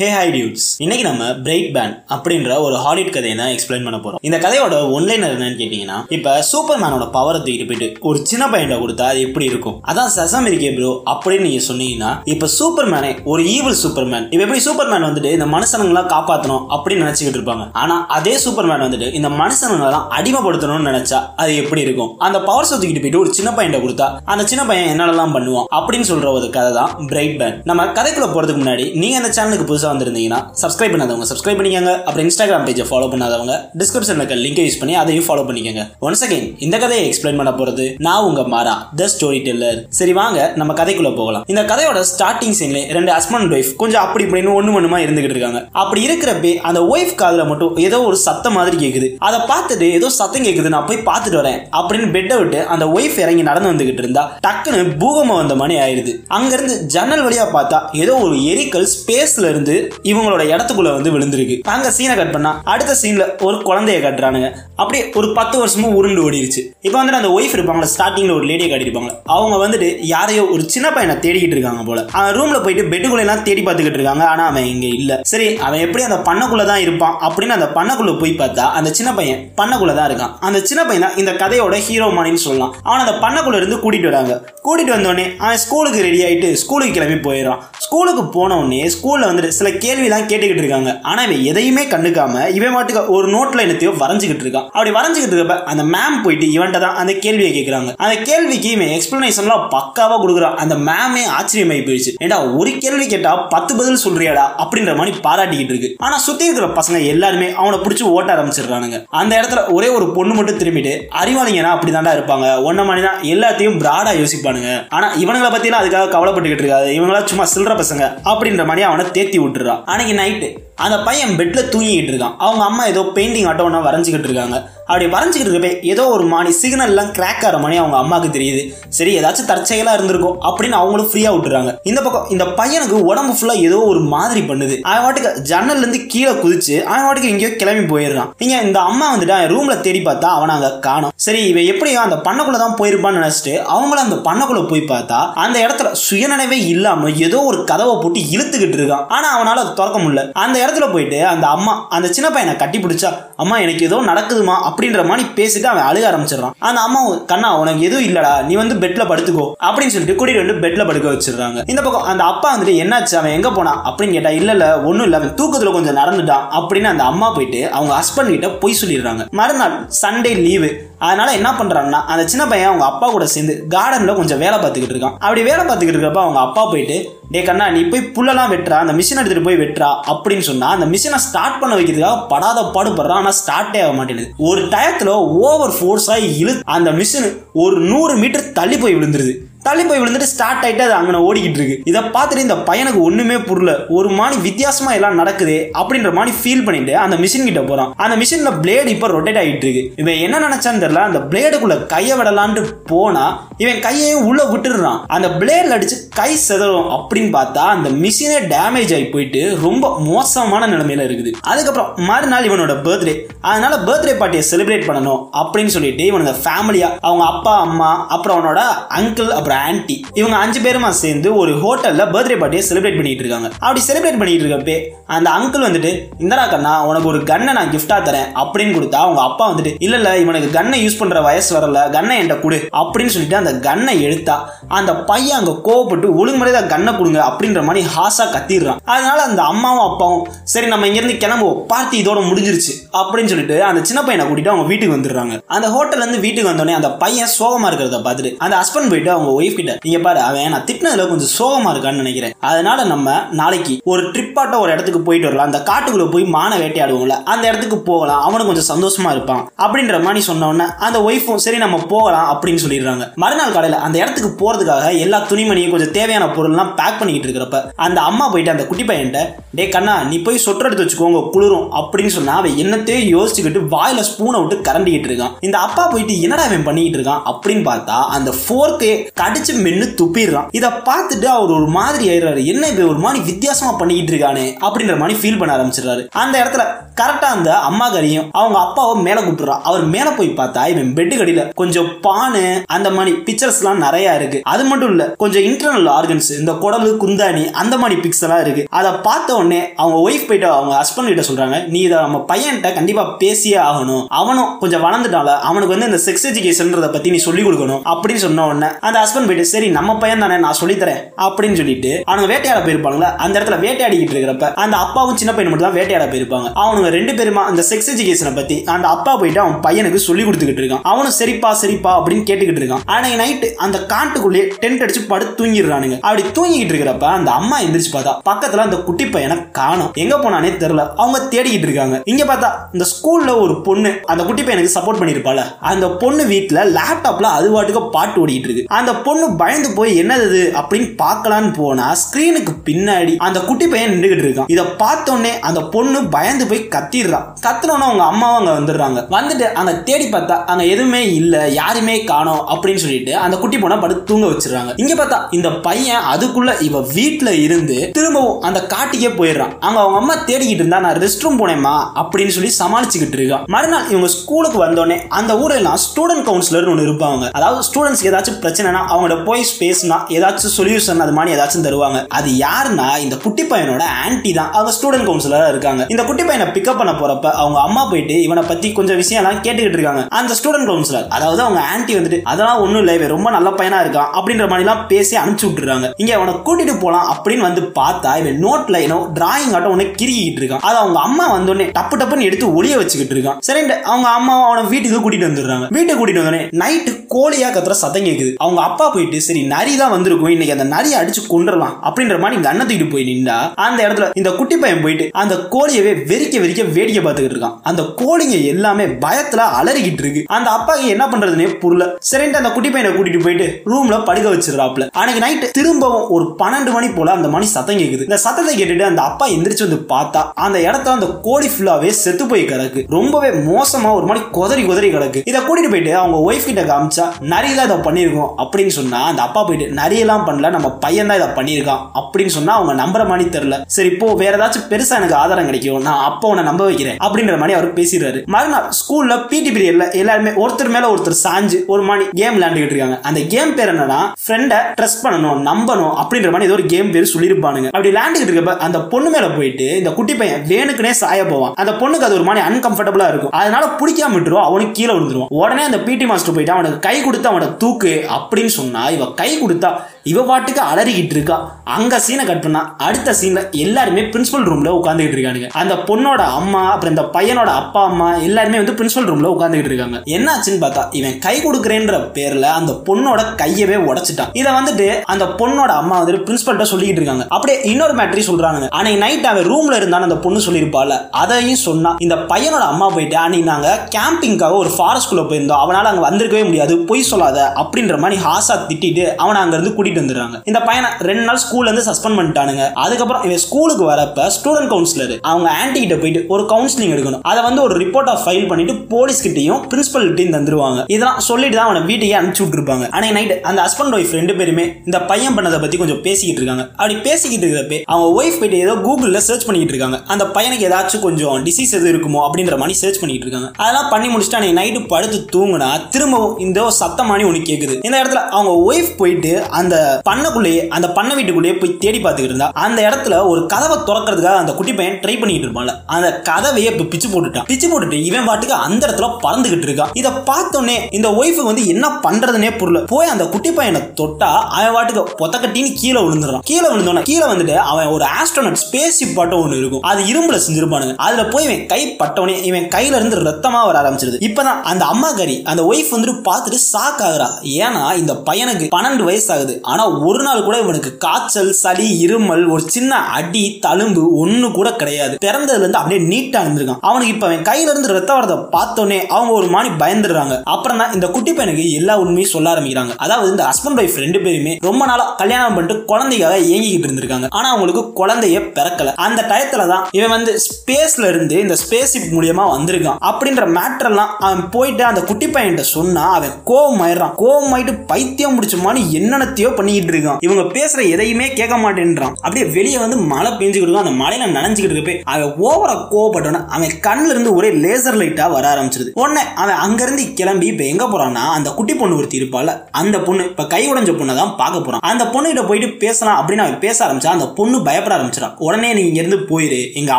ஹே high dudes இன்னைக்கு நம்ம bright pant அப்படின்ற ஒரு ஹாலிட் கதையை தான் எக்ஸ்பிளைன் பண்ண போறோம். இந்த கதையோட ஒன்லைனர் என்னன்னு கேட்டீங்கன்னா இப்ப சூப்பர் மேனோட பவரை தூக்கிட்டு போயிட்டு ஒரு சின்ன பையன் கொடுத்தா அது எப்படி இருக்கும்? அதான் சசம் இருக்கே ப்ரோ அப்படின்னு நீங்க சொன்னீங்கன்னா இப்ப சூப்பர் மேனே ஒரு ஈவில் சூப்பர் மேன் இப்ப எப்படி சூப்பர் மேன் வந்துட்டு இந்த மனுஷனுங்களாம் காப்பாற்றணும் அப்படின்னு நினைச்சுக்கிட்டு இருப்பாங்க. ஆனா அதே சூப்பர் மேன் வந்துட்டு இந்த மனுஷனுங்களாம் அடிமைப்படுத்தணும்னு நினைச்சா அது எப்படி இருக்கும்? அந்த பவர் தூக்கிட்டு போயிட்டு ஒரு சின்ன பையன் கொடுத்தா அந்த சின்ன பையன் என்னெல்லாம் பண்ணுவான் அப்படின்னு சொல்ற ஒரு கதை தான் பிரைட் பேண்ட் நம்ம கதைக்குள்ள போறதுக்கு முன்னாடி நீங்க அந்த சேனலுக்கு புதுசாக புதுசாக வந்திருந்தீங்கன்னா சப்ஸ்கிரைப் பண்ணாதவங்க சப்ஸ்கிரைப் பண்ணிக்கோங்க. அப்புறம் இன்ஸ்டாகிராம் பேஜை ஃபாலோ பண்ணாதவங்க டிஸ்கிரிப்ஷன்ல இருக்க லிங்கை யூஸ் பண்ணி அதையும் ஃபாலோ பண்ணிக்கோங்க. ஒன்ஸ் அகைன் இந்த கதையை எக்ஸ்பிளைன் பண்ண போறது நான் உங்க மாறா த ஸ்டோரி டெல்லர் சரி வாங்க நம்ம கதைக்குள்ள போகலாம். இந்த கதையோட ஸ்டார்டிங் சீன்ல ரெண்டு ஹஸ்பண்ட் ஒய்ஃப் கொஞ்சம் அப்படி இப்படின்னு ஒண்ணு ஒண்ணுமா இருந்துகிட்டு இருக்காங்க. அப்படி இருக்கிறப்பே அந்த ஒய்ஃப் காதுல மட்டும் ஏதோ ஒரு சத்தம் மாதிரி கேக்குது. அதை பார்த்துட்டு ஏதோ சத்தம் கேக்குது நான் போய் பார்த்துட்டு வரேன் அப்படின்னு பெட்டை விட்டு அந்த ஒய்ஃப் இறங்கி நடந்து வந்துகிட்டு இருந்தா டக்குன்னு பூகம்பம் வந்த மாதிரி ஆயிடுது. அங்கிருந்து ஜன்னல் வழியா பார்த்தா ஏதோ ஒரு எரிக்கல் ஸ்பேஸ்ல இருந்து இவங்களோட இடத்துக்குள்ள வந்து விழுந்திருக்கு. அங்க சீனை கட் பண்ணா அடுத்த சீன்ல ஒரு குழந்தைய கட்டுறானுங்க. அப்படியே ஒரு பத்து வருஷமும் உருண்டு ஓடிருச்சு. இப்போ வந்துட்டு அந்த ஒய்ஃப் இருப்பாங்களா ஸ்டார்டிங்ல ஒரு லேடியை கட்டிருப்பாங்க அவங்க வந்துட்டு யாரையோ ஒரு சின்ன பையனை தேடிக்கிட்டு இருக்காங்க போல. அவன் ரூம்ல போயிட்டு பெட்டுக்குள்ள எல்லாம் தேடி பார்த்துக்கிட்டு இருக்காங்க. ஆனா அவன் இங்க இல்ல. சரி அவன் எப்படி அந்த பண்ணக்குள்ள தான் இருப்பான் அப்படின்னு அந்த பண்ணக்குள்ள போய் பார்த்தா அந்த சின்ன பையன் பண்ணக்குள்ள தான் இருக்கான். அந்த சின்ன பையன் தான் இந்த கதையோட ஹீரோ மானின்னு சொல்லலாம். அவன் அந்த பண்ணக்குள்ள இருந்து கூட்டிட்டு வராங்க. கூட்டிட்டு வந்தோடனே அவன் ஸ்கூலுக்கு ரெடி ஆயிட்டு ஸ்கூலுக்கு கிளம்பி போயிடுறான். ஸ்கூலுக்கு போன உடனே ஸ்கூல்ல வந்துட்டு சில கேள்விலாம் கேட்டுக்கிட்டு இருக்காங்க. ஆனா இவன் எதையுமே கண்டுக்காம இவன் மாட்டுக்கு ஒரு நோட்ல என்னத்தையோ வரைஞ்சுக்கிட்டு இருக்கான். அப்படி வரைஞ்சுக்கிட்டு இருக்கப்ப அந்த மேம் போயிட்டு இவன்ட்ட தான் அந்த கேள்வியை கேட்குறாங்க அந்த கேள்விக்கு இவன் எக்ஸ்பிளனேஷன்லாம் பக்காவா கொடுக்குறான். அந்த மேமே ஆச்சரியமாயி போயிடுச்சு. ஏண்டா ஒரு கேள்வி கேட்டா பத்து பதில் சொல்றியாடா? அப்படின்ற மாதிரி பாராட்டிக்கிட்டு இருக்கு. ஆனா சுத்தி இருக்கிற பசங்க எல்லாருமே அவனை பிடிச்சி ஓட்ட ஆரம்பிச்சிடுறானுங்க. அந்த இடத்துல ஒரே ஒரு பொண்ணு மட்டும் திரும்பிட்டு அறிவாளிங்கன்னா அப்படிதான்டா இருப்பாங்க. ஒன்ன மாதிரி தான் எல்லாத்தையும் பிராடா யோசிப்பானுங்க. ஆனா இவனுங்களை பத்திலாம் அதுக்காக கவலைப்பட்டுக்கிட்டு இருக்காது. இவங்களா சும்மா சில்லற பசங்க அப்படின்ற மாதிரி அவனை தேத்தி விட்டு விட்டுறான் அன்னைக்கு நைட்டு அந்த பையன் பெட்ல தூங்கிட்டு இருக்கான். அவங்க அம்மா ஏதோ பெயிண்டிங் அட்டோனா வரைஞ்சிக்கிட்டு இருக்காங்க. அப்படி வரைஞ்சிக்கிட்டு இருக்கப்ப ஏதோ ஒரு மணி சிக்னல்லாம் கிராக் ஆகிற மாதிரி அவங்க அம்மாவுக்கு தெரியுது. சரி ஏதாச்சும் தற்செயலாக இருந்திருக்கும் அப்படின்னு அவங்களும் ஃப்ரீயாக விட்டுறாங்க. இந்த பக்கம் இந்த பையனுக்கு உடம்பு ஃபுல்லாக ஏதோ ஒரு மாதிரி பண்ணுது. அவன் வாட்டுக்கு ஜன்னல்ல இருந்து கீழே குதிச்சு அவன் வாட்டுக்கு எங்கேயோ கிளம்பி போயிடுறான். நீங்கள் இந்த அம்மா வந்துட்டு அவன் ரூமில் தேடி பார்த்தா அவன் அங்கே காணும். சரி இவன் எப்படியோ அந்த பண்ணக்குள்ளே தான் போயிருப்பான்னு நினச்சிட்டு அவங்கள அந்த பண்ணக்குள்ளே போய் பார்த்தா அந்த இடத்துல சுயநினைவே இல்லாமல் ஏதோ ஒரு கதவை போட்டு இழுத்துக்கிட்டு இருக்கான். ஆனால் அவனால் அதை திறக்க முடியல. அந்த இடத்துல போயிட்டு அந்த அம்மா அந்த சின்ன பையனை கட்டி பிடிச்சா அம்மா எனக்கு ஏதோ நடக்குதுமா அப்படின்ற மாதிரி பேசிட்டு அவன் அழுக ஆரம்பிச்சிடறான். அந்த அம்மா கண்ணா உனக்கு எதுவும் இல்லடா நீ வந்து பெட்ல படுத்துக்கோ அப்படின்னு சொல்லிட்டு கூட்டிட்டு வந்து பெட்ல படுக்க வச்சிடுறாங்க. இந்த பக்கம் அந்த அப்பா வந்துட்டு என்னாச்சு? அவன் எங்க போனா? அப்படின்னு கேட்டா இல்ல இல்ல ஒண்ணும் இல்ல அவன் தூக்கத்துல கொஞ்சம் நடந்துட்டான் அப்படின்னு அந்த அம்மா போயிட்டு அவங்க ஹஸ்பண்ட் கிட்ட போய் சொல்லிடுறாங்க. மறுநாள் சண்டே லீவு அதனால என்ன பண்றாங்கன்னா அந்த சின்ன பையன் அவங்க அப்பா கூட சேர்ந்து கார்டன்ல கொஞ்சம் வேலை பார்த்துக்கிட்டு இருக்கான். அப்படி வேலை பார்த்துக்கிட்டு இருக்கப்ப அவங்க அப்பா போயிட்டு டே கண்ணா நீ போய் புல்லெல்லாம் வெட்டுறா அந்த மிஷின் எடுத்துகிட்டு போய் வெட்டுறா அப்படின்னு சொன்னால் அந்த மிஷினை ஸ்டார்ட் பண்ண வைக்கிறதுக்காக படாத பாடுபடுறான் ஆனால் ஸ்டார்ட்டே ஆக மாட்டேங்குது. ஒரு டயத்தில் ஓவர் ஃபோர்ஸாக இழு அந்த மிஷின் ஒரு நூறு மீட்டர் தள்ளி போய் விழுந்துருது. தள்ளி போய் விழுந்துட்டு ஸ்டார்ட் ஆயிட்டு அது அங்கே ஓடிக்கிட்டு இருக்கு. இதை பார்த்துட்டு இந்த பையனுக்கு ஒண்ணுமே புரியல. ஒரு மாதிரி வித்தியாசமா எல்லாம் நடக்குது அப்படின்ற மாதிரி ஃபீல் பண்ணிட்டு அந்த மிஷின் கிட்ட போறான். அந்த மிஷின்ல பிளேடு இப்போ ரொட்டேட் ஆகிட்டு இருக்கு. இவன் என்ன நினைச்சான்னு தெரியல. அந்த பிளேடுக்குள்ள கையை விடலான்ட்டு போனா இவன் கையையும் உள்ள விட்டுடுறான். அந்த பிளேட்ல அடிச்சு கை செதறும் அப்படின்னு பார்த்தா அந்த மிஷினே டேமேஜ் ஆகி போயிட்டு ரொம்ப மோசமான நிலைமையில இருக்குது. அதுக்கப்புறம் மறுநாள் இவனோட பர்த்டே அதனால பர்த்டே பார்ட்டியை செலிப்ரேட் பண்ணணும் அப்படின்னு சொல்லிட்டு இவனுங்க ஃபேமிலியா அவங்க அப்பா அம்மா அப்புறம் அவனோட அங்கிள் அப்புறம் ஆன்டி இவங்க அஞ்சு பேருமா சேர்ந்து ஒரு ஹோட்டல்ல பர்த்டே பார்ட்டியை செலிப்ரேட் பண்ணிட்டு இருக்காங்க. அப்படி செலிப்ரேட் பண்ணிட்டு இருக்கப்பே அந்த அங்கிள் வந்துட்டு இந்தரா கண்ணா உனக்கு ஒரு கண்ணை நான் கிஃப்டா தரேன் அப்படின்னு கொடுத்தா அவங்க அப்பா வந்துட்டு இல்ல இல்ல இவனுக்கு கண்ணை யூஸ் பண்ற வயசு வரல கண்ணை என்கிட்ட கொடு அப்படின்னு சொல்லிட்டு அந்த கண்ணை எடுத்தா அந்த பையன் அங்க கோவப்பட்டு ஒழுங்குமுறையா கண்ணை கொடுங்க அப்படின்ற மாதிரி ஹாசா கத்திடுறான். அதனால அந்த அம்மாவும் அப்பாவும் சரி நம்ம இங்கிருந்து கிளம்புவோம் பார்ட்டி இதோட முடிஞ்சிருச்சு அப்படின்னு சொல்லிட்டு அந்த சின்ன பையனை கூட்டிட்டு அவங்க வீட்டுக்கு வந்துடுறாங்க. அந்த ஹோட்டல்ல இருந்து வீட்டுக்கு வந்தோடனே அந்த பையன் சோகமா இருக்கிறத பார்த்துட்டு அந்த ஹஸ்பண்ட் போயிட்டு அவங்க ஒய்ஃப் கிட்ட. நீங்க பாரு அவன் நான் திட்டினதுல கொஞ்சம் சோகமா இருக்கான்னு நினைக்கிறேன். அதனால நம்ம நாளைக்கு ஒரு ட்ரிப்பாட்ட ஒரு இடத்துக்கு போயிட்டு வரலாம். அந்த காட்டுக்குள்ள போய் மான வேட்டையாடுவோம்ல அந்த இடத்துக்கு போகலாம். அவனும் கொஞ்சம் சந்தோஷமா இருப்பான். அப்படின்ற மாதிரி சொன்ன உடனே அந்த ஒய்ஃபும் சரி நம்ம போகலாம் அப்படின்னு சொல்லிடுறாங்க. மறுநாள் காலையில அந்த இடத்துக்கு போறதுக்காக எல்லா துணிமணியும் கொஞ்சம் தேவையான பொருள்லாம் பேக் பண்ணிக்கிட்டு இருக்கிறப்ப அந்த அம்மா போயிட்டு அந்த குட்டி பையன்ட்ட டே கண்ணா நீ போய் சொட்டர் எடுத்து வச்சுக்கோங்க குளிரும் அப்படின்னு சொன்னா அவன் என்னத்தையும் யோசிச்சுக்கிட்டு வாயில ஸ்பூனை விட்டு கரண்டிக்கிட்டு இருக்கான். இந்த அப்பா போயிட்டு என்னடா அவன் பண்ணிக்கிட்டு இருக்கான் அப்படின்னு பார்த்தா அந்த ஃபோர்க்கு அடிச்சு மென்னு துப்பிடுறான். இதை பார்த்துட்டு அவர் ஒரு மாதிரி ஆயிடுறாரு. என்ன இப்ப ஒரு மாதிரி வித்தியாசமா பண்ணிக்கிட்டு இருக்கானே அப்படின்ற மாதிரி ஃபீல் பண்ண ஆரம்பிச்சிடுறாரு. அந்த இடத்துல கரெக்டா அந்த அம்மா கறியும் அவங்க அப்பாவை மேல கூப்பிடுறான் அவர் மேல போய் பார்த்தா இவன் பெட்டு கடியில கொஞ்சம் பானு அந்த மாதிரி பிக்சர்ஸ் எல்லாம் நிறைய இருக்கு. அது மட்டும் இல்ல கொஞ்சம் இன்டர்னல் ஆர்கன்ஸ் இந்த குடலு குந்தாணி அந்த மாதிரி பிக்ஸ் எல்லாம் இருக்கு. அதை பார்த்த உடனே அவங்க ஒய்ஃப் போயிட்டு அவங்க ஹஸ்பண்ட் கிட்ட சொல்றாங்க நீ இதை நம்ம பையன்கிட்ட கண்டிப்பா பேசியே ஆகணும். அவனும் கொஞ்சம் வளர்ந்துட்டால அவனுக்கு வந்து இந்த செக்ஸ் எஜுகேஷன்றத பத்தி நீ சொல்லி கொடுக்கணும். அப்படின்னு சொன்ன உடனே அந்த ஹஸ்பண்ட் போயிட்டு சரி நம்ம பையன் தானே நான் சொல்லித்தரேன் அப்படின்னு சொல்லிட்டு அவனுங்க வேட்டையாட போயிருப்பாங்களா அந்த இடத்துல வேட்டையாடிக்கிட்டு இருக்கிறப்ப அந்த அப்பாவும் சின்ன பையன் மட்டும் தான் வேட்டையாட போயிருப்பாங்க. அவனுங்க ரெண்டு பேருமா அந்த செக்ஸ் எஜுகேஷனை பத்தி அந்த அப்பா போயிட்டு அவன் பையனுக்கு சொல்லி கொடுத்துக்கிட்டு இருக்கான். அவனும் சரிப்பா சரிப்பா அப்படின்னு கேட்டுக்கிட்டு இருக்கான். அன்னைக்கு நைட்டு அந்த காட்டுக்குள்ளேயே டென்ட் அடிச்சு படுத்து தூங்கிடுறானுங்க. அப்படி தூங்கிக்கிட்டு இருக்கிறப்ப அந்த அம்மா எந்திரிச்சு பார்த்தா பக்கத்துல அந்த குட்டி பையனை காணும். எங்க போனானே தெரியல. அவங்க தேடிக்கிட்டு இருக்காங்க. இங்க பார்த்தா இந்த ஸ்கூல்ல ஒரு பொண்ணு அந்த குட்டி பையனுக்கு சப்போர்ட் பண்ணிருப்பால அந்த பொண்ணு வீட்டுல லேப்டாப்ல அது பாட்டுக்கு பாட்டு ஓடிக்கிட்டு இருக்கு. அந்த பொண்ணு பயந்து போய் என்னது அப்படின்னு பார்க்கலான்னு போனா ஸ்கிரீனுக்கு பின்னாடி அந்த குட்டி பையன் நின்றுகிட்டு இருக்கான். இதை பார்த்தோன்னே அந்த பொண்ணு பயந்து போய் கத்திடுறான் கத்துனோன்னு அவங்க அம்மாவும் அங்க வந்துடுறாங்க. வந்துட்டு அங்க தேடி பார்த்தா அங்க எதுவுமே இல்ல யாருமே காணோம் அப்படின்னு சொல்லிட்டு அந்த குட்டி பொண்ணை படுத்து தூங்க வச்சிடுறாங்க. இங்க பார்த்தா இந்த பையன் அதுக்குள்ள இவ வீட்டுல இருந்து திரும்பவும் அந்த காட்டுக்கே போயிடுறான். அங்க அவங்க அம்மா தேடிக்கிட்டு இருந்தா நான் ரெஸ்ட் ரூம் போனேமா அப்படின்னு சொல்லி சமாளிச்சுக்கிட்டு இருக்கான். மறுநாள் இவங்க ஸ்கூலுக்கு வந்தோடனே அந்த ஊரெல்லாம் ஸ்டூடெண்ட் கவுன்சிலர் ஒன்று இருப்பாங்க. அதாவது ஸ்டூடெண்ட்ஸ்க்கு ஏதாச்சும் பிரச்சனைனா அவங்களோட போய் பேசினா ஏதாச்சும் சொல்யூஷன் அது மாதிரி ஏதாச்சும் தருவாங்க. அது யாருன்னா இந்த குட்டி பையனோட ஆன்டி தான். அவங்க ஸ்டூடெண்ட் கவுன்சிலராக இருக்காங்க. இந்த குட்டி பையனை பிக்கப் பண்ண போறப்ப அவங்க அம்மா போயிட்டு இவனை பத்தி கொஞ்சம் விஷயம் எல்லாம் கேட்டுக்கிட்டு இருக்காங்க. அந்த ஸ்டூடெண்ட் கவுன்சிலர் அதாவது அவங்க ஆன்டி வந்துட்டு அதெல்லாம் ஒன்றும் இல்லை இவன் ரொம்ப நல்ல பையனா இருக்கான் அப்படின்ற மாதிரி எல்லாம் பேசி அனுப்பிச்சு விட்டுறாங்க. இங்க அவனை கூட்டிட்டு போலாம் அப்படின்னு வந்து பார்த்தா இவன் நோட்ல ஏனோ டிராயிங் ஆட்டம் உடனே கிரிக்கிட்டு இருக்கான். அது அவங்க அம்மா வந்தோடனே டப்பு டப்புன்னு எடுத்து ஒளிய வச்சுக்கிட்டு இருக்கான். சரி அவங்க அம்மா அவனை வீட்டுக்கு கூட்டிட்டு வந்துடுறாங்க. வீட்டுக்கு கூட்டிட்டு வந்தோடனே நைட்டு கோழியா கத்துற சத்தம் கேக்குது. அவங்க அப்பா போயிட்டு சரி நரி தான் வந்திருக்கும் இன்னைக்கு அந்த நரியை அடிச்சு கொண்டுடலாம் அப்படின்ற மாதிரி இங்க அண்ணன் தூக்கிட்டு போய் நின்றா அந்த இடத்துல இந்த குட்டி பையன் போயிட்டு அந்த கோழியவே வெறிக்க வெறிக்க வேடிக்கை பார்த்துக்கிட்டு இருக்கான். அந்த கோழிங்க எல்லாமே பயத்துல அலறிக்கிட்டு இருக்கு. அந்த அப்பாக்கு என்ன பண்றதுனே புரியல. சரின்ட்டு அந்த குட்டி பையனை கூட்டிட்டு போயிட்டு ரூம்ல படுக்க வச்சிடறாப்ல அன்னைக்கு நைட்டு திரும்பவும் ஒரு பன்னெண்டு மணி போல அந்த மணி சத்தம் கேக்குது. இந்த சத்தத்தை கேட்டுட்டு அந்த அப்பா எந்திரிச்சு வந்து பார்த்தா அந்த இடத்துல அந்த கோழி ஃபுல்லாவே செத்து போய் கிடக்கு. ரொம்பவே மோசமா ஒரு மாதிரி கொதறி கொதறி கிடக்கு. இதை கூட்டிட்டு போயிட்டு அவங்க ஒய்ஃப் கிட்ட காமிச்சா நிறைய இதை பண்ணியிருக்கோம் அப்படின்னு சொன்னா அந்த அப்பா போயிட்டு நிறையெல்லாம் பண்ணல நம்ம பையன் தான் இதை பண்ணியிருக்கான். அப்படின்னு சொன்னா அவங்க நம்புற மாதிரி தெரியல. சரி இப்போ வேற ஏதாச்சும் பெருசா எனக்கு ஆதாரம் கிடைக்கும் நான் அப்பா உன்னை நம்ப வைக்கிறேன் அப்படின்ற மாதிரி அவர் பேசிடுறாரு. மறுநாள் ஸ்கூல்ல பிடி பீரியட்ல எல்லாருமே ஒருத்தர் மேல ஒருத்தர் சாஞ்சு ஒரு மாதிரி கேம் விளையாண்டுகிட்டு இருக்காங்க. அந்த கேம் பேர் என்னன்னா ஃப்ரெண்டை ட்ரஸ்ட் பண்ணணும் நம்பணும் அப்படின்ற மாதிரி ஏதோ ஒரு கேம் பேர் சொல்லியிருப்பானுங்க. அப்படி விளையாண்டுகிட்டு இருக்கப்ப அந்த பொண்ணு மேல போயிட்டு இந்த குட்டி பையன் வேணுக்குனே சாய போவான். அந்த பொண்ணுக்கு அது ஒரு மாதிரி அன்கம்ஃபர்டபுளா இருக்கும். அதனால பிடிக்காம விட்டுருவோம் அவனுக்கு கீழே விழுந்துருவான். உடனே அந்த பிடி மாஸ்டர் போயிட்டு அவனுக்கு கை கொடுத்து அவனை தூக்கு அப்படின்னு சொன்னா இவ கை கொடுத்தா இவ பாட்டுக்கு அலறிக்கிட்டு இருக்கா. அங்க சீனை கட் பண்ணா அடுத்த சீன்ல எல்லாருமே பிரின்சிபல் ரூம்ல உட்காந்துக்கிட்டு இருக்கானுங்க. அந்த பொண்ணோட அம்மா அப்புறம் இந்த பையனோட அப்பா அம்மா எல்லாருமே வந்து பிரின்சிபல் ரூம்ல உட்காந்துக்கிட்டு இருக்காங்க. என்னாச்சுன்னு பார்த்தா இவன் கை கொடுக்குறேன்ற பேர்ல அந்த பொண்ணோட கையவே உடைச்சிட்டான். இதை வந்துட்டு அந்த பொண்ணோட அம்மா வந்துட்டு பிரின்சிபல்கிட்ட சொல்லிக்கிட்டு இருக்காங்க. அப்படியே இன்னொரு மேட்ரி சொல்றாங்க அன்னைக்கு நைட் அவன் ரூம்ல இருந்தான் அந்த பொண்ணு சொல்லியிருப்பாள் அதையும் சொன்னா இந்த பையனோட அம்மா போயிட்டு அன்னைக்கு நாங்க கேம்பிங்காக ஒரு ஃபாரஸ்ட்குள்ள போயிருந்தோம். அவனால அங்க வந்திருக்கவே முடியாது. பொய் சொல்லாத. அப்படின்ற மாதிரி ஹாசா திட்டிட்டு அவனை அங்க இருந்து கூட்டிட்டு வந்துடுறாங்க. இந்த பையனை ரெண்டு நாள் ஸ்கூல்ல இருந்து சஸ்பெண்ட் பண்ணிட்டானுங்க. அதுக்கப்புறம் இவன் ஸ்கூலுக்கு வரப்ப ஸ்டூடெண்ட் கவுன்சிலர் அவங்க ஆன்டி கிட்ட போயிட்டு ஒரு கவுன்சிலிங் எடுக்கணும். அதை வந்து ஒரு ரிப்போர்ட்டா ஃபைல் பண்ணிட்டு போலீஸ் கிட்டையும் பிரின்சிபல் கிட்டையும் தந்துருவாங்க. இதெல்லாம் சொல்லிட்டு தான் அவனை வீட்டுக்கே அனுப்பிச்சு விட்டுருப்பாங்க. அன்னைக்கு நைட் அந்த ஹஸ்பண்ட் ஒய்ஃப் ரெண்டு பேருமே இந்த பையன் பண்ணதை பத்தி கொஞ்சம் பேசிக்கிட்டு இருக்காங்க. அப்படி பேசிக்கிட்டு இருக்கிறப்ப அவங்க ஒய்ஃப் போயிட்டு ஏதோ கூகுளில் சர்ச் பண்ணிக்கிட்டு இருக்காங்க. அந்த பையனுக்கு ஏதாச்சும் கொஞ்சம் டிசீஸ் எது இருக்குமோ அப்படின்ற மாதிரி சர்ச் பண்ணிட்டு இருக்காங்க. அதெல்லாம் பண்ணி முடிச்சுட்டு அன்னைக்கு நைட்டு படுத்து தூங்கினா திரும்பவும் இந்த சத்தமானி ஒன்று கேட்குது இந்த இடத்துல அவங்க ஒய்ஃப் போயிட்டு அந்த பண்ணக்குள்ளேயே அந்த பண்ண வீட்டுக்குள்ளேயே போய் தேடி பார்த்துக்கிட்டு இருந்தா அந்த இடத்துல ஒரு கதவை திறக்கிறதுக்காக அந்த குட்டி பையன் ட்ரை பண்ணிட்டு இருப்பான்ல. அந்த கதவையே இப்போ பிச்சு போட்டுட்டான். பிச்சு போட்டுட்டு இவன் பாட்டுக்கு அந்த இடத்துல பறந்துகிட்டு இருக்கான் இதை பார்த்தோன்னே இந்த ஒய்ஃபு வந்து என்ன பண்றதுனே புரியல. போய் அந்த குட்டி பையனை தொட்டா அவன் பாட்டுக்கு பொத்தக்கட்டின்னு கீழே விழுந்துடுறான். கீழே விழுந்தோன்னா கீழே வந்துட்டு அவன் ஒரு ஆஸ்ட்ரோனட் ஸ்பேஸ் ஷிப் பாட்டம் ஒன்று இருக்கும். அது இரும்புல செஞ்சிருப்பானுங்க. அதுல போய் இவன் கை பட்டவனே இவன் கையில இருந்து ரத்தமா வர ஆரம்பிச்சிருது. இப்பதான் அந்த அம்மா கறி அந்த ஒய்ஃப் வந்துட்டு பார்த்துட்டு ஷாக் ஆகுறா. ஏன்னா இந்த பையனுக்கு பன்னெண்டு வயசு ஆகுது. ஆனால் ஒரு நாள் கூட இவனுக்கு காய்ச்சல் சளி இருமல் ஒரு சின்ன அடி தழும்பு ஒன்று கூட கிடையாது. பிறந்ததுல இருந்து அப்படியே நீட்டாக இருந்திருக்கான். அவனுக்கு இப்போ அவன் கையில இருந்து ரத்த வரதை பார்த்தோன்னே அவங்க ஒரு மாதிரி பயந்துடுறாங்க. அப்புறம் தான் இந்த குட்டி பையனுக்கு எல்லா உண்மையும் சொல்ல ஆரம்பிக்கிறாங்க. அதாவது இந்த ஹஸ்பண்ட் ஒய்ஃப் ரெண்டு பேருமே ரொம்ப நாளாக கல்யாணம் பண்ணிட்டு குழந்தைக்காக ஏங்கிக்கிட்டு இருந்திருக்காங்க. ஆனால் அவங்களுக்கு குழந்தைய பிறக்கல. அந்த டயத்தில் தான் இவன் வந்து ஸ்பேஸ்ல இருந்து இந்த ஸ்பேஸ் மூலியமா வந்திருக்கான். அப்படின்ற மேட்டர் எல்லாம் அவன் போயிட்டு அந்த குட்டி பையன்கிட்ட சொன்னா அவன் கோவம் ஆயிடுறான் கோவம் ஆயிட்டு பைத்தியம் முடிச்சுமான்னு மாதிரி என்னென்னத்தையோ பண்ணிக்கிட்டு இருக்கான். இவங்க பேசுற எதையுமே கேட்க மாட்டேன்றான். அப்படியே வெளியே வந்து மழை பெஞ்சுக்கிட்டு இருக்கும். அந்த மழையில நனைஞ்சுக்கிட்டு இருப்பே அவன் ஓவரா கோவப்பட்டோன்னா அவன் கண்ணுல இருந்து ஒரே லேசர் லைட்டா வர ஆரம்பிச்சிருது. உடனே அவன் அங்கிருந்து கிளம்பி இப்ப எங்க போறான்னா அந்த குட்டி பொண்ணு ஒருத்தி இருப்பாள் அந்த பொண்ணு இப்ப கை உடைஞ்ச பொண்ணை தான் பார்க்க போறான். அந்த பொண்ணு கிட்ட போயிட்டு பேசலாம் அப்படின்னு அவன் பேச ஆரம்பிச்சா அந்த பொண்ணு பயப்பட ஆரம்பிச்சிடான் உடனே நீ இங்க இருந்து போயிரு. எங்க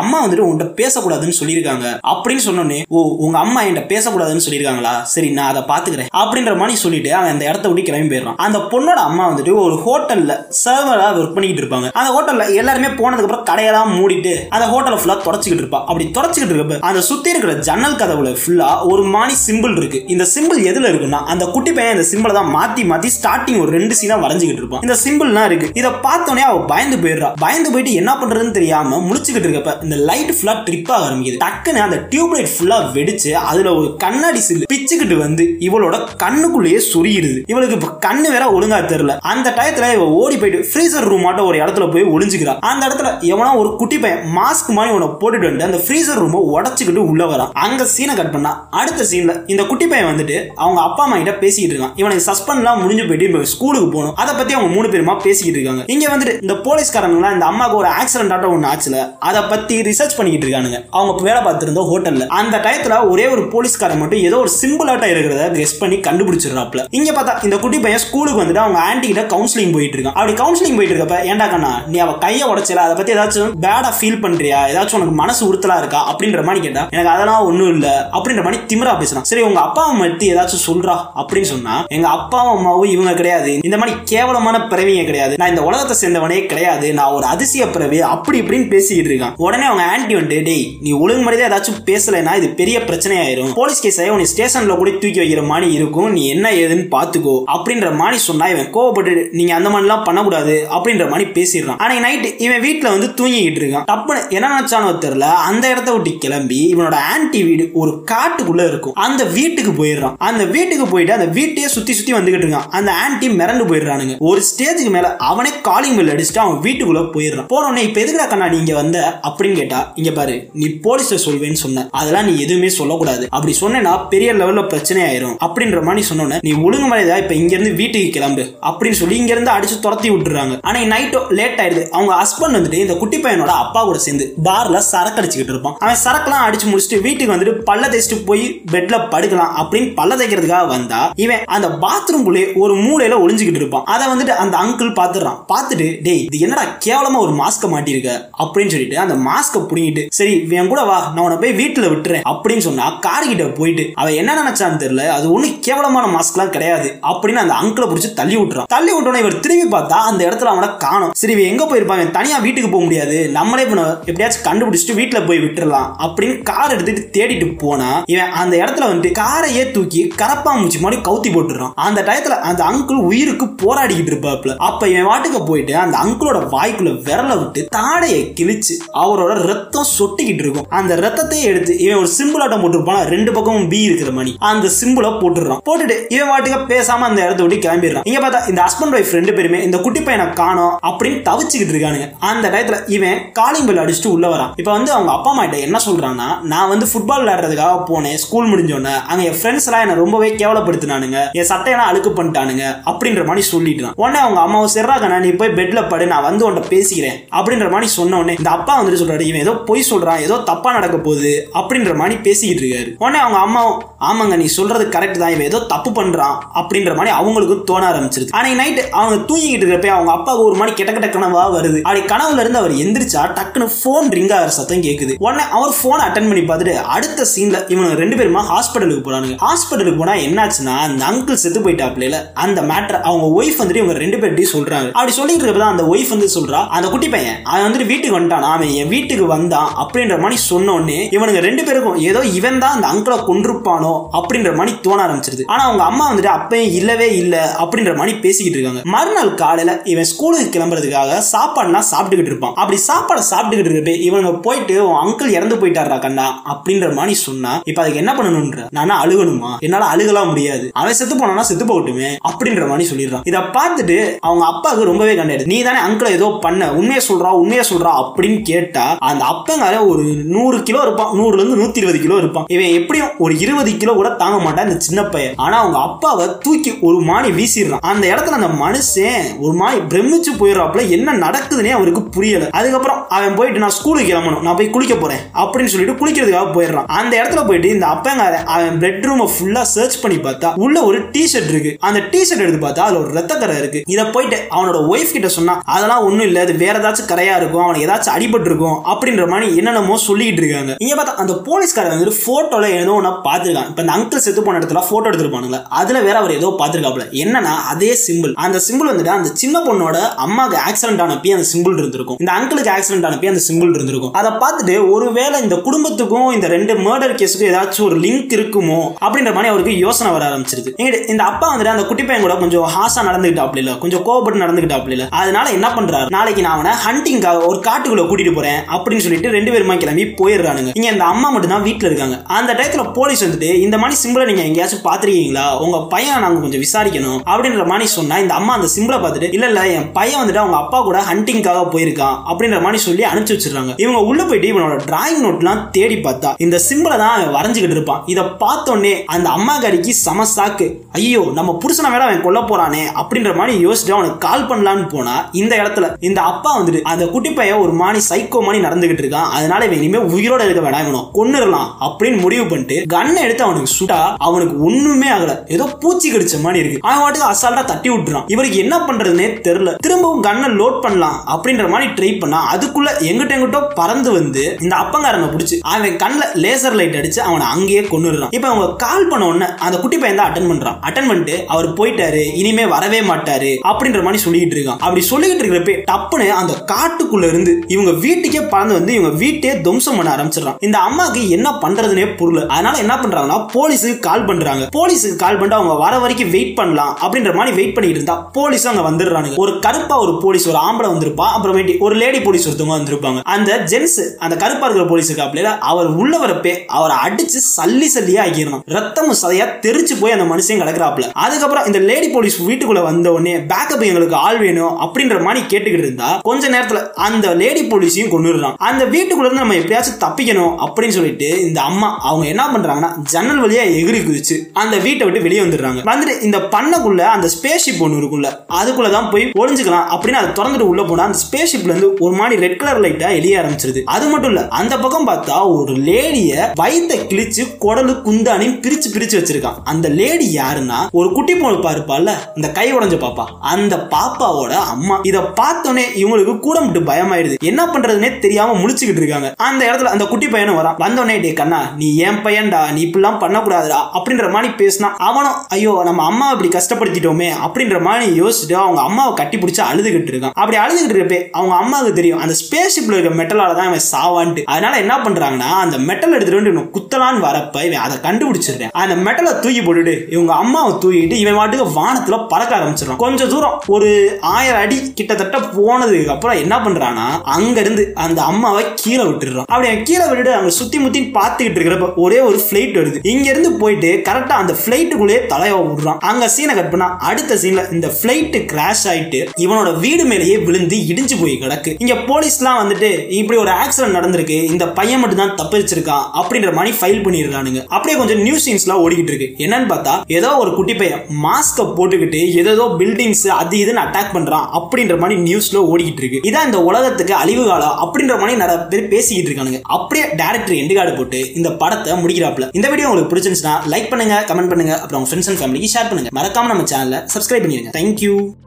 அம்மா வந்துட்டு உன்கிட்ட பேசக்கூடாதுன்னு சொல்லியிருக்காங்க. அப்படின்னு சொன்னோன்னே ஓ உங்க அம்மா என்கிட்ட பேசக்கூடாதுன்னு சொல்லியிருக்காங்களா? சரி நான் அதை பாத்துக்கிறேன் அப்படின்ற மாதிரி சொல்லிட்டு அவன் அந்த இடத்த விட்டு கிளம்பி போயிடுறான். அந்த பொண்ணோட அம்மா வந்துட்டு ஒரு ஹோட்டல்ல சர்வரா ஒர்க் பண்ணிக்கிட்டு இருப்பாங்க. அந்த ஹோட்டல்ல எல்லாருமே போனதுக்கு அப்புறம் கடையெல்லாம் மூடிட்டு அந்த ஹோட்டலை ஃபுல்லா தொடச்சிக்கிட்டு இருப்பா. அப்படி தொடச்சிக்கிட்டு இருக்கப்ப அந்த சுத்தி இருக்கிற ஜன்னல் கதவுல ஃபுல்லா ஒரு மானி சிம்பிள் இருக்கு. இந்த சிம்பிள் எதுல இருக்குன்னா அந்த குட்டி பையன் இந்த சிம்பிளை தான் மாத்தி மாத்தி ஸ்டார்டிங் ஒரு ரெண்டு சீனா வரைஞ்சிக்கிட்டு இருப்பான். இந்த சிம்பிள்லாம் இருக்கு. இதை பார்த்தோன்னே அவ பயந்து போயிடுறா. பயந்து போயிட்டு என்ன பண்றதுன்னு தெரியாம முடிச்சுக்கிட்டு இருக்கப்ப இந்த லைட் ஃபுல்லா ட்ரிப் ஆக ஆரம்பிக்குது. டக்குன்னு அந்த டியூப் லைட் ஃபுல்லா வெடிச்சு அதுல ஒரு கண்ணாடி சில்லு பிச்சுக்கிட்டு வந்து இவளோட கண்ணுக்குள்ளேயே சொரியிடுது. இவளுக்கு இப்ப கண்ணு வேற ஒழுங்கா தெரியல. அந்த அந்த டயத்தில் இவ ஓடி போயிட்டு ஃப்ரீசர் ரூம் மாட்ட ஒரு இடத்துல போய் ஒளிஞ்சுக்கிறா. அந்த இடத்துல எவனா ஒரு குட்டி பையன் மாஸ்க் மாதிரி உன போட்டுட்டு வந்து அந்த ஃப்ரீசர் ரூமை உடச்சிக்கிட்டு உள்ள வரான் அங்க சீனை கட் பண்ணா. அடுத்த சீன்ல இந்த குட்டி பையன் வந்துட்டு அவங்க அப்பா அம்மா கிட்ட பேசிக்கிட்டு இருக்கான். இவனுக்கு சஸ்பெண்ட்லாம் முடிஞ்சு போயிட்டு இப்போ ஸ்கூலுக்கு போகணும். அதை பத்தி அவங்க மூணு பேருமா பேசிக்கிட்டு இருக்காங்க. இங்க வந்துட்டு இந்த போலீஸ்காரங்களாம் இந்த அம்மாவுக்கு ஒரு ஆக்சிடென்ட் ஆட்டம் ஒன்று ஆச்சுல அதை பத்தி ரிசர்ச் பண்ணிக்கிட்டு இருக்கானுங்க. அவங்க வேலை பார்த்துருந்த ஹோட்டல்ல அந்த டயத்துல ஒரே ஒரு போலீஸ்காரன் மட்டும் ஏதோ ஒரு சிம்பிள் ஆட்டம் இருக்கிறத கெஸ் பண்ணி கண்டுபிடிச்சிடுறாப்ல இங்க பார்த்தா இந்த குட்டி பையன் ஸ்கூலுக்கு வந்துட்டு அவங்க ஆண்டி கிட்ட கவுன்சிலிங் போயிட்டு இருக்கான் அப்படி கவுன்சிலிங் போயிட்டு இருக்கப்ப ஏன்டா கண்ணா நீ அவ கையை உடைச்சல அதை பத்தி ஏதாச்சும் பேடா ஃபீல் பண்றியா? ஏதாச்சும் உனக்கு மனசு உறுத்தலா இருக்கா? அப்படின்ற மாதிரி கேட்டா எனக்கு அதெல்லாம் ஒண்ணும் இல்ல அப்படின்ற மாதிரி திமிரா பேசுறான். சரி உங்க அப்பா அம்மா பத்தி ஏதாச்சும் சொல்றா அப்படின்னு சொன்னா எங்க அப்பாவும் அம்மாவும் இவங்க கிடையாது. இந்த மாதிரி கேவலமான பிறவிங்க கிடையாது. நான் இந்த உலகத்தை சேர்ந்தவனே கிடையாது. நான் ஒரு அதிசய பிறவி அப்படி இப்படின்னு பேசிக்கிட்டு இருக்கான். உடனே அவங்க ஆன்டி வந்துட்டு டேய் நீ ஒழுங்கு மரியாதை ஏதாச்சும் பேசலைன்னா இது பெரிய பிரச்சனையாயிரும். போலீஸ் கேஸ் உன்னை ஸ்டேஷன்ல கூட தூக்கி வைக்கிற மாதிரி இருக்கும். நீ என்ன ஏதுன்னு பாத்துக்கோ அப்படின்ற மாதிரி சொன்னா இவன் கோவப்பட்டு நீங்க அந்த மாதிரிலாம் பண்ணக்கூடாது அப்படின்ற மாதிரி பேசிடுறான். அன்னைக்கு நைட் இவன் வீட்டில் வந்து தூங்கிக்கிட்டு இருக்கான். தப்புன்னு என்ன நினைச்சானோ தெரியல. அந்த இடத்த விட்டு கிளம்பி இவனோட ஆன்டி வீடு ஒரு காட்டுக்குள்ள இருக்கும். அந்த வீட்டுக்கு போயிடுறான். அந்த வீட்டுக்கு போயிட்டு அந்த வீட்டையே சுத்தி சுத்தி வந்துகிட்டு இருக்கான். அந்த ஆன்டி மிரண்டு போயிடுறானுங்க. ஒரு ஸ்டேஜுக்கு மேல அவனே காலிங் பெல் அடிச்சுட்டு அவன் வீட்டுக்குள்ள போயிடுறான். போனோடனே இப்ப எதுக்குடா கண்ணா நீங்க வந்த? அப்படின்னு கேட்டா இங்க பாரு நீ போலீஸ்ல சொல்வேன்னு சொன்ன. அதெல்லாம் நீ எதுவுமே சொல்லக்கூடாது. அப்படி சொன்னேன்னா பெரிய லெவல்ல பிரச்சனை ஆயிரும். அப்படின்ற மாதிரி சொன்னோன்னே நீ ஒழுங்கு மரியாதை இப்ப இங்க இருந்து வீட்டுக்கு கிளம்பு. அப்படின்னு சொல்லி இங்க இருந்து அடிச்சு துரத்தி விட்டுறாங்க. ஆனா நைட்டோ லேட் ஆயிடுது. அவங்க ஹஸ்பண்ட் வந்துட்டு இந்த குட்டி பையனோட அப்பா கூட சேர்ந்து பார்ல சரக்கு அடிச்சுக்கிட்டு இருப்பான். அவன் சரக்குலாம் அடிச்சு முடிச்சுட்டு வீட்டுக்கு வந்துட்டு பல்ல தேய்ச்சிட்டு போய் பெட்ல படுக்கலாம் அப்படின்னு பல்ல தேய்க்கிறதுக்காக வந்தா இவன் அந்த பாத்ரூம் குள்ளே ஒரு மூலையில ஒளிஞ்சுக்கிட்டு இருப்பான். அதை வந்துட்டு அந்த அங்கிள் பாத்துறான் பார்த்துட்டு டேய் இது என்னடா கேவலமா ஒரு மாஸ்க மாட்டிருக்க? அப்படின்னு சொல்லிட்டு அந்த மாஸ்க புடிங்கிட்டு சரி என் கூட வா. நான் உன போய் வீட்டுல விட்டுறேன். அப்படின்னு சொன்னா கார் கிட்ட போயிட்டு அவன் என்ன நினைச்சான்னு தெரியல. அது ஒண்ணு கேவலமான மாஸ்க்லாம் கிடையாது. அப்படின்னு அந்த அங்கிளை பிடிச்சி தள்ளி விட்டுறான். தள்ளி விட்டோன்னே இவர் திரும்பி பார்த்தா அந்த இடத்துல அவனை காணும். சரி இவன் எங்க போயிருப்பாங்க? தனியா வீட்டுக்கு போக முடியாது. நம்மளே எப்படியாச்சும் கண்டுபிடிச்சிட்டு வீட்டுல போய் விட்டுறலாம் அப்படின்னு கார் எடுத்துட்டு தேடிட்டு போனா இவன் அந்த இடத்துல வந்துட்டு காரையே தூக்கி கரப்பாம்பூச்சி மாதிரி கவுத்தி போட்டுறான் அந்த டயத்துல அந்த அங்கிள் உயிருக்கு போராடிக்கிட்டு இருப்பாப்ல அப்ப இவன் வாட்டுக்கு போயிட்டு அந்த அங்கிளோட வாய்க்குள்ள விரல விட்டு தாடையை கிழிச்சு அவரோட ரத்தம் சொட்டிக்கிட்டு இருக்கும். அந்த ரத்தத்தை எடுத்து இவன் ஒரு சிம்பிள் ஆட்டம் போட்டுருப்பான்? ரெண்டு பக்கமும் பி இருக்கிற மணி. அந்த சிம்பிளை போட்டுடுறான். போட்டுட்டு இவன் வாட்டுக்கு பேசாம அந்த இடத்த விட்டு கிளம்பிடுறான். இங்க பார்த்தா இந்த ஹஸ்பண்ட் ஒய்ஃப் ரெண்டு பேருமே இந்த குட்டி பையனை காணோம் அப்படின்னு தவிச்சுக்கிட்டு இருக்கானுங்க. அந்த டயத்துல இவன் காலிங் பெல் அடிச்சுட்டு உள்ள வரான். இப்போ வந்து அவங்க அப்பா அம்மா கிட்ட என்ன சொல்றான்னா நான் வந்து ஃபுட்பால் விளையாடுறதுக்காக போனேன் ஸ்கூல் முடிஞ்சோடனே அங்க என் ஃப்ரெண்ட்ஸ் எல்லாம் என்ன ரொம்பவே கேவலப்படுத்தினானுங்க. என் சட்டையெல்லாம் அழுக்கு பண்ணிட்டானுங்க அப்படின்ற மாதிரி சொல்லிட்டு உடனே அவங்க அம்மாவை செர்றாங்கண்ணா நீ போய் பெட்ல படு நான் வந்து உன்ட்ட பேசிக்கிறேன். அப்படின்ற மாதிரி சொன்ன உடனே இந்த அப்பா வந்துட்டு சொல்றாரு இவன் ஏதோ பொய் சொல்றான் ஏதோ தப்பா நடக்க போகுது அப்படின்ற மாதிரி பேசிக்கிட்டு இருக்காரு. உடனே அவங்க அம்மாவும் ஆமாங்க நீ சொல்றது கரெக்ட் தான் இவன் ஏதோ தப்பு பண்றான் அப்படின்ற மாதிரி அவங்களுக்கு தோண ஆரம்பிச்சிருது. அன்னைக்கு நைட் அவங்க தூங்கிக்கிட்டு இருக்கப்ப அவங்க அப்பாவுக்கு ஒரு மாதிரி கெட்ட கெட்ட கனவா வருது. அப்படி கனவுல இருந்து அவர் எந்திரிச்சா டக்குன்னு போன் ரிங் ஆகிற சத்தம் கேக்குது. உடனே அவர் போன் அட்டன் பண்ணி பார்த்துட்டு அடுத்த சீன்ல இவங்க ரெண்டு பேருமா ஹாஸ்பிட்டலுக்கு போறானுங்க. ஹாஸ்பிட்டலுக்கு போனா என்னாச்சுன்னா அந்த அங்கிள் செத்து போயிட்டாப்ல அந்த மேட்டர் அவங்க ஒய்ஃப் வந்துட்டு இவங்க ரெண்டு பேர்ட்டையும் சொல்றாங்க. அப்படி சொல்லிட்டு இருக்கப்பதான் அந்த ஒய்ஃப் வந்து சொல்றா அந்த குட்டி பையன் அவன் வந்துட்டு வீட்டுக்கு வந்துட்டான். அவன் என் வீட்டுக்கு வந்தான் அப்படின்ற மாதிரி சொன்ன உடனே இவனுங்க ரெண்டு பேருக்கும் ஏதோ இவன் தான் அந்த அங்கிளை கொண்டிருப்பானோ அப்படின்ற மாதிரி தோண ஆரம்பிச்சிருது. ஆனா அவங்க அம்மா வந்துட்டு அப்பயும் இல்லவே இல்லை அப்படின்ற மாதிரி பேசிக்கிட்டு இருக்காங்க மறுநாள் காலையில இவன் ஸ்கூலுக்கு கிளம்புறதுக்காக சாப்பாடுனா சாப்பிட்டுக்கிட்டு இருப்பான். அப்படி சாப்பாடை சாப்பிட்டுக்கிட்டு இருப்பே இவங்க போயிட்டு உன் அங்கிள் இறந்து போயிட்டாரா கண்ணா அப்படின்ற மாதிரி சொன்னா இப்ப அதுக்கு என்ன பண்ணணும்ன்ற நானா அழுகணுமா? என்னால அழுகலாம் முடியாது. அவன் செத்து போனானா செத்து போகட்டுமே அப்படின்ற மாதிரி சொல்லிடுறான். இதை பார்த்துட்டு அவங்க அப்பாவுக்கு ரொம்பவே கண்டாயிடுது நீ தானே அங்கிள் ஏதோ பண்ண உண்மையை சொல்றா உண்மையை சொல்றா அப்படின்னு கேட்டா அந்த அப்பங்கார ஒரு நூறு கிலோ இருப்பான். நூறுல இருந்து நூத்தி இருபது கிலோ இருப்பான். இவன் எப்படியும் ஒரு இருபது கிலோ கூட தாங்க மாட்டான் இந்த சின்ன பையன். ஆனா அவங்க அப்பாவை தூக்கி ஒரு மாடி வீசிடுறான். அந்த இடத்துல அந்த மனுஷன் ஒரு மாதிரி பிரமிச்சு போயிடுறாப்புல என்ன நடக்குதுன்னே அவருக்கு புரியல. அதுக்கப்புறம் அவன் போயிட்டு நான் ஸ்கூலுக்கு கிளம்பணும். நான் போய் குளிக்க போறேன் அப்படின்னு சொல்லிட்டு குளிக்கிறதுக்காக போயிடுறான். அந்த இடத்துல போயிட்டு இந்த அப்பங்கார அவன் பெட் ரூமை ஃபுல்லா சர்ச் பண்ணி பார்த்தா உள்ள ஒரு டி ஷர்ட் இருக்கு. அந்த டி ஷர்ட் எடுத்து பார்த்தா அதுல ஒரு ரத்த கரை இருக்கு. இதை போயிட்டு அவனோட ஒய்ஃப் கிட்ட சொன்னா அதெல்லாம் ஒண்ணும் இல்ல. அது வேற ஏதாச்சும் கரையா இருக்கும். அவனுக்கு ஏதாச்சும் அடிபட்டு இருக்கும் அப்படின்ற மாதிரி என்னென்னமோ சொல்லிட்டு இருக்காங்க. இங்க பார்த்தா அந்த போலீஸ்காரர் வந்து போட்டோல ஏதோ ஒண்ணு பார்த்துருக்கான். இப்ப இந்த அங்கிள் செத்து போன இடத்துல போட்டோ எடுத்துருப்பானுங்க. அதுல வேற அவர் ஏதோ பார்த்திருக்காப்ல என்னன்னா அதே சிம்பிள் அந்த சிம்பிள் வந்துட்டு அந்த சின்ன பொண்ணோட அம்மாக்கு ஆக்சிடென்ட் ஆனப்பி அந்த சிம்பிள் இருந்திருக்கும். இந்த அங்கிளுக்கு ஆக்சிடென்ட் ஆனப்பி அந்த சிம்பிள் இருந்திருக்கும். அதை பார்த்துட்டு ஒருவேளை இந்த குடும்பத்துக்கும் இந்த ரெண்டு மர்டர் கேஸுக்கும் ஏதாச்சும் ஒரு லிங்க் இருக்குமோ அப்படின்ற மாதிரி அவருக்கு யோசனை வர ஆரம்பிச்சிருக்கு இந்த அப்பா வந்துட்டு அந்த குட்டி பையன் கூட கொஞ்சம் ஹாசா நடந்துகிட்டாப்ல இல்ல. கொஞ்சம் கோவப்பட்டு நடந்துகிட்டாப்ல இல்ல. அதனால என்ன பண்றாரு? நாளைக்கு நான் அவனை ஹண்டிங்காக ஒரு காட்டுக்குள்ள கூட்டிட்டு போறேன் அப்படின்னு சொல்லிட்டு ரெண்டு பேருமா கிளம்பி போயிடுறானுங்க. இங்க இந்த அம்மா மட்டும் தான் வீட்டுல இருக்காங்க. அந்த டயத்துல போலீஸ் வந்துட்டு இந்த மாதிரி சிம்பிளை நீங்க எங்கேயாச்சும் பாத்திருக்கீங்களா உங்க பையன் நாங்க கொஞ்சம் விசாரிக்கணும். அப்படின்ற மாதிரி சொன்னா இந்த அம்மா அந்த சிம்பிளை பார்த்துட்டு இல்ல இல்ல என் பையன் வந்துட்டு அவங்க அப்பா கூட ஹண்டிங்காக போயிருக்கான் அப்படின்ற மாதிரி சொல்லி அனுப்பிச்சு வச்சிருக்காங்க இவங்க உள்ள போயிட்டு இவனோட டிராயிங் நோட்லாம் தேடி பார்த்தா இந்த சிம்பிளை தான் அவன் வரைஞ்சுக்கிட்டு இருப்பான். இதை பார்த்தோன்னே அந்த அம்மா காரிக்கு சம சாக்கு ஐயோ நம்ம புருஷனை வேற அவன் கொல்ல போறானே அப்படின்ற மாதிரி யோசிச்சுட்டு அவனுக்கு கால் பண்ணலான்னு போனா இந்த இடத்துல இந்த அப்பா வந்துட்டு அந்த குட்டி பையன் ஒரு மாணி சைக்கோ மாதிரி நடந்துகிட்டு இருக்கான். அதனால இவன் இனிமே உயிரோட இருக்க வேணாம் இவனும் கொன்னுடலாம் அப்படின்னு முடிவு பண்ணிட்டு கண்ணை எடுத்து அவனுக்கு சுட்டா அவனுக்கு ஒண்ணுமே ஆகல. ஏதோ பூச்சி கடிச்ச மாதிரி இருக்கு. அவன் வாட்டுக்கு அசால்ட்டா தட்டி விட்டுறான். இவருக்கு என்ன பண்றதுன்னே தெரியல. திரும்பவும் கண்ணை லோட் பண்ணலாம் அப்படின்ற மாதிரி ட்ரை பண்ணா அதுக்குள்ள எங்கிட்ட எங்கிட்ட பறந்து வந்து இந்த அப்பங்காரனை பிடிச்சி அவன் கண்ணில் லேசர் லைட் அடிச்சு அவனை அங்கேயே கொண்டுடுறான் இப்போ அவங்க கால் பண்ண உடனே அந்த குட்டி பையன் தான் அட்டன் பண்றான். அட்டன் பண்ணிட்டு அவர் போயிட்டாரு இனிமே வரவே மாட்டாரு அப்படின்ற மாதிரி சொல்லிட்டு இருக்கான். அப்படி சொல்லிட்டு இருக்கிறப்ப டப்புன்னு அந்த காட்டுக்குள்ள இருந்து இவங்க வீட்டுக்கே பறந்து வந்து இவங்க வீட்டே துவம்சம் பண்ண ஆரம்பிச்சிடறான். இந்த அம்மாக்கு என்ன பண்றதுனே புரியல. அதனால என்ன பண்றாங்கன்னா போலீஸுக்கு கால் பண்றாங்க. போலீஸுக்கு கால் பண்ணிட்டு அவங்க வர வரைக்கும் வெயிட் பண்ணலாம் அப்படின்ற மாதிரி வெயிட் பண்ணிட்டு இருந்தா போலீஸ் அங்க வந்துடுறானுங்க. ஒரு கருப்பா ஒரு போலீஸ் ஒரு ஆம்பளை வந்திருப்பா அப்புறமேட்டி ஒரு லேடி போலீஸ் ஒருத்தவங்க வந்திருப்பாங்க. அந்த ஜென்ஸ் அந்த கருப்பா இருக்கிற போலீஸ் இருக்காப்ல அவர் உள்ள வரப்பே அவரை அடிச்சு சல்லி சல்லியா ஆக்கிடணும். ரத்தமும் சதையா தெரிச்சு போய் அந்த மனுஷன் கிடக்குறாப்ல அதுக்கப்புறம் இந்த லேடி போலீஸ் வீட்டுக்குள்ள வந்த உடனே பேக்கப் எங்களுக்கு ஆள் வேணும் அப்படின்ற மாதிரி கேட்டுக்கிட்டு இருந்தா கொஞ்ச நேரத்துல அந்த லேடி போலீஸையும் கொண்டுடுறான் அந்த வீட்டுக்குள்ள இருந்து நம்ம எப்படியாச்சும் தப்பிக்கணும் அப்படின்னு சொல்லிட்டு இந்த அம்மா அவங்க என்ன பண்றாங்கன்னா ஜன்னல் வழியா எகிரி குதிச்சு அந்த வீட்டை விட்டு வெளியே வந்துடுறாங்க. வந்துட்டு இந்த பண்ணக்குள்ள அந்த ஸ்பேஸ் ஷிப் ஒன்று இருக்குல்ல அதுக்குள்ள தான் போய் ஒளிஞ்சுக்கலாம் அப்படின்னு அதை திறந்துட்டு உள்ள போனா அந்த ஸ்பேஸ் ஷிப்ல இருந்து ஒரு மாதிரி ரெட் கலர் லைட்டா எரிய ஆரம்பிச்சிருது. அது மட்டும் இல்ல அந்த பக்கம் பார்த்தா ஒரு லேடிய வயித்தை கிழிச்சு குடலு குந்தானையும் பிரிச்சு பிரிச்சு வச்சிருக்கான். அந்த லேடி யாருன்னா ஒரு குட்டி பொண்ணு பாருப்பால இந்த கை உடஞ்ச பாப்பா. அந்த பாப்பாவோட அம்மா. இத பார்த்தோன்னே இவங்களுக்கு கூட மட்டும் பயமாயிடுது. என்ன பண்றதுன்னே தெரியாம முழிச்சுக்கிட்டு இருக்காங்க. அந்த இடத்துல அந்த குட்டி பையனும் வரான். வந்தோடனே டே கண்ணா நீ ஏன் பையன்டா? நீ இப்படிலாம் பண்ணக்கூடாதுடா. அப்படின்ற மாதிரி பேசினா அவனும் ஐயோ நம்ம அம்மா இப்படி கஷ்டப்படுத்திட்டோமே அப்படின்ற மாதிரி யோசிச்சுட்டு அவங்க அம்மாவை கட்டி பிடிச்சி அழுதுகிட்டு இருக்கான். அப்படி அழுதுகிட்டு இருப்பே அவங்க அம்மாவுக்கு தெரியும் அந்த ஸ்பேஸ் ஷிப்ல இருக்க மெட்டலால தான் இவன் சாவான்ட்டு. அதனால என்ன பண்றாங்கன்னா அந்த மெட்டல் எடுத்துட்டு வந்து இவன் குத்தலான்னு வரப்ப இவன் அதை கண்டுபிடிச்சிடுறேன். அந்த மெட்டலை தூக்கி போட்டுட்டு இவங்க அம்மாவை தூக்கிட்டு இவன் வாட்டுக்கு வானத்துல பறக்க ஆரம்பிச்சிடறான். கொஞ்சம் தூரம் ஒரு ஆயிரம் அடி கிட்டத்தட்ட போனதுக்கு அப்புறம் என்ன பண்றானா அங்க இருந்து அந்த அம்மாவை கீழே விட்டுடுறான். அப்படி அவன் கீழே விட்டுட்டு அங்க சுத்தி முத்தி பார்த்துக்கிட்டு இருக்கிறப்ப ஒரே ஒரு ஃபிளைட் வருது. இங்க இருந்து போயிட்டு கரெக்டா அந்த ஃபிளைட்டுக்குள்ளேயே தலையை விடுறான். அங்க சீனை கட் பண்ணா அடுத்த சீன்ல இந்த பிளைட் கிராஷ் ஆயிட்டு இவனோட வீடு மேலேயே விழுந்து இடிஞ்சு போய் கிடக்கு. இங்க போலீஸ்லாம் வந்துட்டு இப்படி ஒரு ஆக்சிடென்ட் நடந்திருக்கு இந்த பையன் மட்டும் தான் தப்பிச்சிருக்கான் அப்படின்ற மாதிரி ஃபைல் பண்ணிருக்கானுங்க அப்படியே கொஞ்சம் நியூஸ் சீன்ஸ்லாம் ஓடிக்கிட்டு இருக்கு. என்னன்னு பார்த்தா ஏதோ ஒரு குட்டி பையன் மாஸ்க போட்டுக்கிட்டு ஏதோ பில்டிங்ஸ் அது இதுன்னு அட்டாக் பண்றான் அப்படின்ற மாதிரி நியூஸ்ல ஓடிக்கிட்டு இருக்கு. இதான் இந்த உலகத்துக்கு அழிவு காலம் அப்படின்ற மாதிரி நிறைய பேர் பேசிக்கிட்டு இருக்கானுங்க. அப்படியே டேரக்டர் எண்டு கார்டு போட்டு இந்த படத்தை முடிக்கிறாப்ல இந்த வீடியோ உங்களுக்கு பிடிச்சிருந்துச்சுன்னா லைக் பண்ணுங்க கமெண்ட் பண்ணுங்க அப்புறம் உங்க ஃப்ரெண்ட்ஸ் அண்ட் ஃபேமிலிக்கு ஷேர் பண்ணுங்க. மறக்காம நம்ம சேனலை சப்ஸ்கிரைப் Thank you.